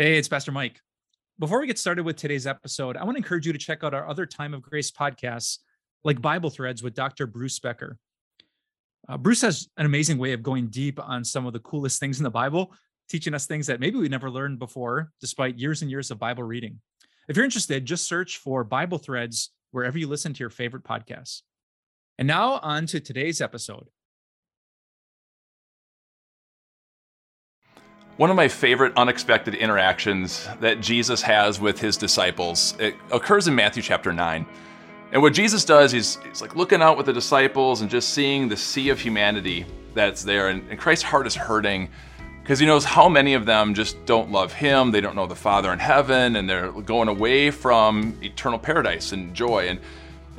Hey, it's Pastor Mike. Before we get started with today's episode, I want to encourage you to check out our other Time of Grace podcasts, like Bible Threads with Dr. Bruce Becker. Uh, Bruce has an amazing way of going deep on some of the coolest things in the Bible, teaching us things that maybe we never learned before, despite years and years of Bible reading. If you're interested, just search for Bible Threads wherever you listen to your favorite podcasts. And now on to today's episode. One of my favorite unexpected interactions that Jesus has with his disciples it occurs in Matthew chapter 9. And what Jesus does, he's, he's like looking out with the disciples and just seeing the sea of humanity that's there. And, and Christ's heart is hurting because he knows how many of them just don't love him. They don't know the Father in heaven, and they're going away from eternal paradise and joy. And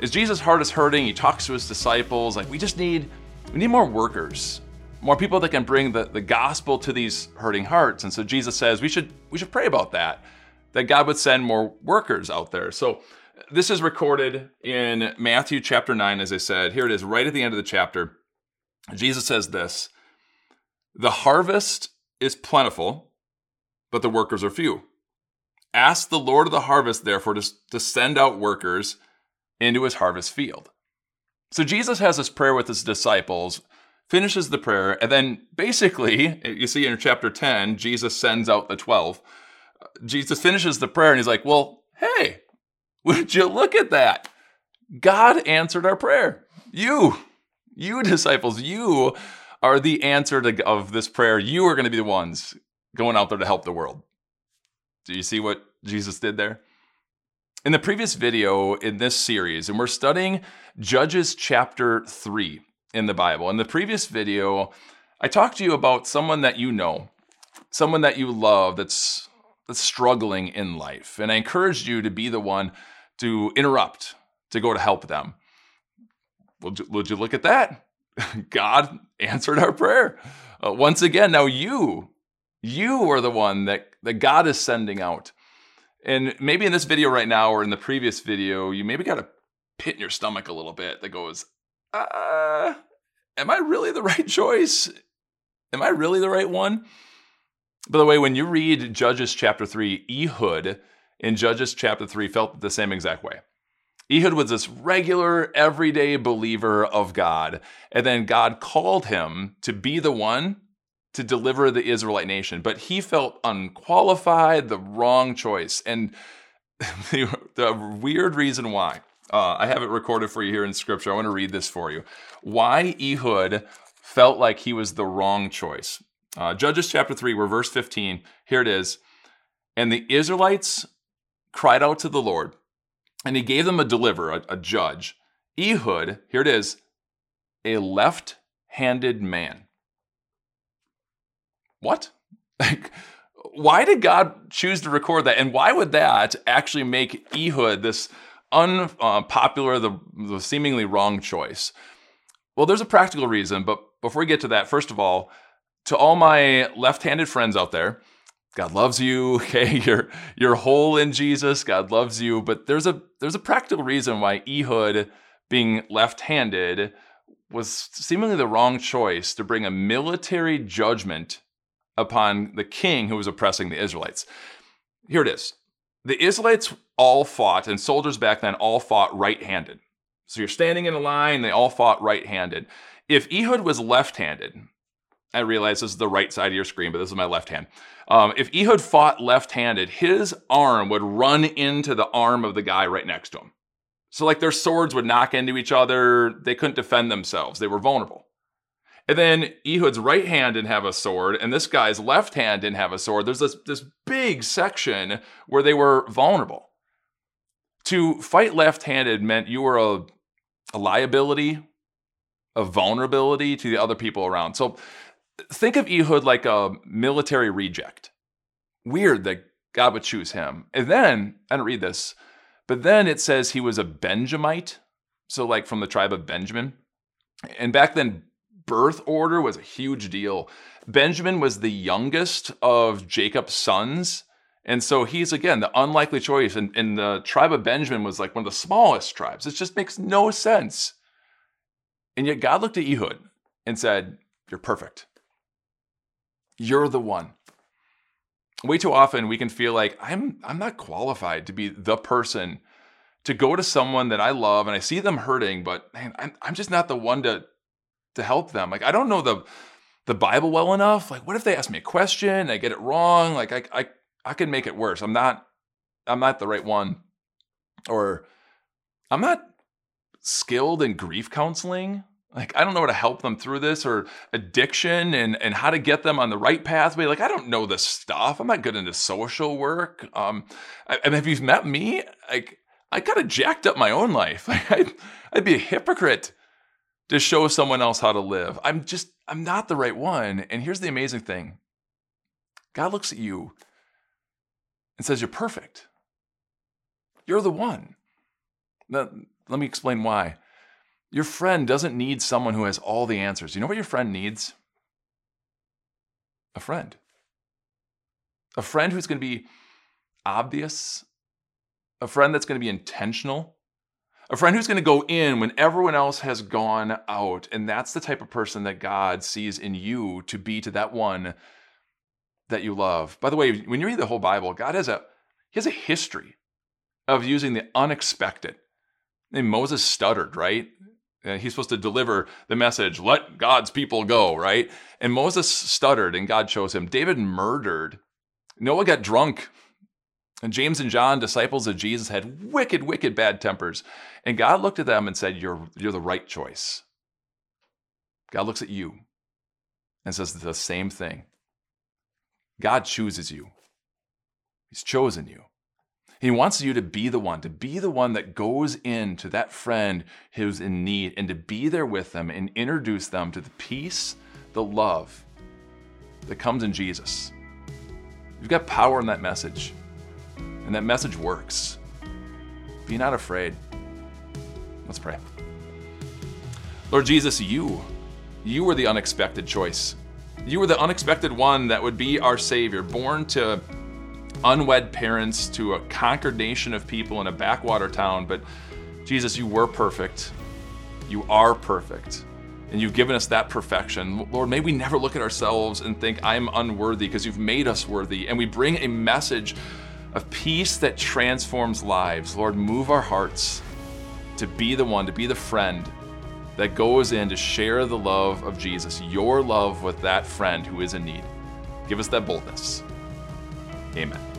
as Jesus' heart is hurting, he talks to his disciples like, we just need, we need more workers, more people that can bring the, the gospel to these hurting hearts. And so Jesus says we should we should pray about that, that God would send more workers out there. So this is recorded in Matthew chapter 9, as I said. Here it is, right at the end of the chapter. Jesus says this The harvest is plentiful, but the workers are few. Ask the Lord of the harvest, therefore, to, to send out workers into his harvest field. So Jesus has this prayer with his disciples, finishes the prayer, and then basically, you see in chapter 10, Jesus sends out the 12. Jesus finishes the prayer and he's like, Well, hey, would you look at that? God answered our prayer. You, you disciples, you are the answer to, of this prayer. You are going to be the ones going out there to help the world. Do you see what Jesus did there? In the previous video in this series, and we're studying Judges chapter 3 in the Bible. In the previous video, I talked to you about someone that you know, someone that you love that's that's struggling in life. And I encouraged you to be the one to interrupt, to go to help them. Would you, would you look at that? God answered our prayer. Uh, once again, now you, you are the one that, that God is sending out. And maybe in this video right now or in the previous video, you maybe got a pit in your stomach a little bit that goes, uh, am I really the right choice? Am I really the right one? By the way, when you read Judges chapter 3, Ehud in Judges chapter 3 felt the same exact way. Ehud was this regular, everyday believer of God. And then God called him to be the one to deliver the Israelite nation. But he felt unqualified, the wrong choice. And the, the weird reason why, uh, I have it recorded for you here in scripture. I want to read this for you. Why Ehud felt like he was the wrong choice. Uh, Judges chapter 3, where verse 15, here it is. And the Israelites cried out to the Lord and he gave them a deliverer, a, a judge. Ehud, here it is, a left handed man. What? Like, why did God choose to record that? And why would that actually make Ehud this unpopular, uh, the, the seemingly wrong choice? Well, there's a practical reason, but before we get to that, first of all, to all my left handed friends out there, God loves you. Okay, you're you're whole in Jesus. God loves you, but there's a there's a practical reason why Ehud being left-handed was seemingly the wrong choice to bring a military judgment upon the king who was oppressing the Israelites. Here it is. The Israelites all fought, and soldiers back then all fought right-handed. So you're standing in a line, they all fought right-handed. If Ehud was left-handed, I realize this is the right side of your screen, but this is my left hand. Um, if Ehud fought left handed, his arm would run into the arm of the guy right next to him. So, like, their swords would knock into each other. They couldn't defend themselves, they were vulnerable. And then Ehud's right hand didn't have a sword, and this guy's left hand didn't have a sword. There's this, this big section where they were vulnerable. To fight left handed meant you were a, a liability, a vulnerability to the other people around. So, think of Ehud like a military reject. Weird that God would choose him. And then, I don't read this, but then it says he was a Benjamite. So, like from the tribe of Benjamin. And back then, birth order was a huge deal. Benjamin was the youngest of Jacob's sons. And so he's, again, the unlikely choice. And, and the tribe of Benjamin was like one of the smallest tribes. It just makes no sense. And yet God looked at Ehud and said, You're perfect. You're the one. way too often we can feel like I'm I'm not qualified to be the person to go to someone that I love and I see them hurting, but man, I'm I'm just not the one to to help them. Like I don't know the the Bible well enough. Like what if they ask me a question, I get it wrong? Like I I I can make it worse. I'm not I'm not the right one. Or I'm not skilled in grief counseling. Like I don't know how to help them through this or addiction and and how to get them on the right pathway. Like I don't know this stuff. I'm not good into social work. Um, I, I mean, if you've met me, like I kind of jacked up my own life. I'd, I'd be a hypocrite to show someone else how to live. I'm just I'm not the right one. And here's the amazing thing: God looks at you and says, "You're perfect. You're the one." Now, let me explain why. Your friend doesn't need someone who has all the answers. You know what your friend needs? A friend. A friend who's going to be obvious, a friend that's going to be intentional, a friend who's going to go in when everyone else has gone out. And that's the type of person that God sees in you to be to that one that you love. By the way, when you read the whole Bible, God has a he has a history of using the unexpected. And Moses stuttered, right? And he's supposed to deliver the message, let God's people go, right? And Moses stuttered and God chose him. David murdered. Noah got drunk. And James and John, disciples of Jesus, had wicked, wicked bad tempers. And God looked at them and said, You're, you're the right choice. God looks at you and says the same thing. God chooses you, He's chosen you. He wants you to be the one, to be the one that goes in to that friend who's in need and to be there with them and introduce them to the peace, the love that comes in Jesus. You've got power in that message, and that message works. Be not afraid. Let's pray. Lord Jesus, you, you were the unexpected choice. You were the unexpected one that would be our Savior, born to unwed parents to a conquered nation of people in a backwater town. But Jesus, you were perfect. You are perfect. And you've given us that perfection. Lord, may we never look at ourselves and think, I'm unworthy, because you've made us worthy. And we bring a message of peace that transforms lives. Lord, move our hearts to be the one, to be the friend that goes in to share the love of Jesus, your love with that friend who is in need. Give us that boldness. Amen.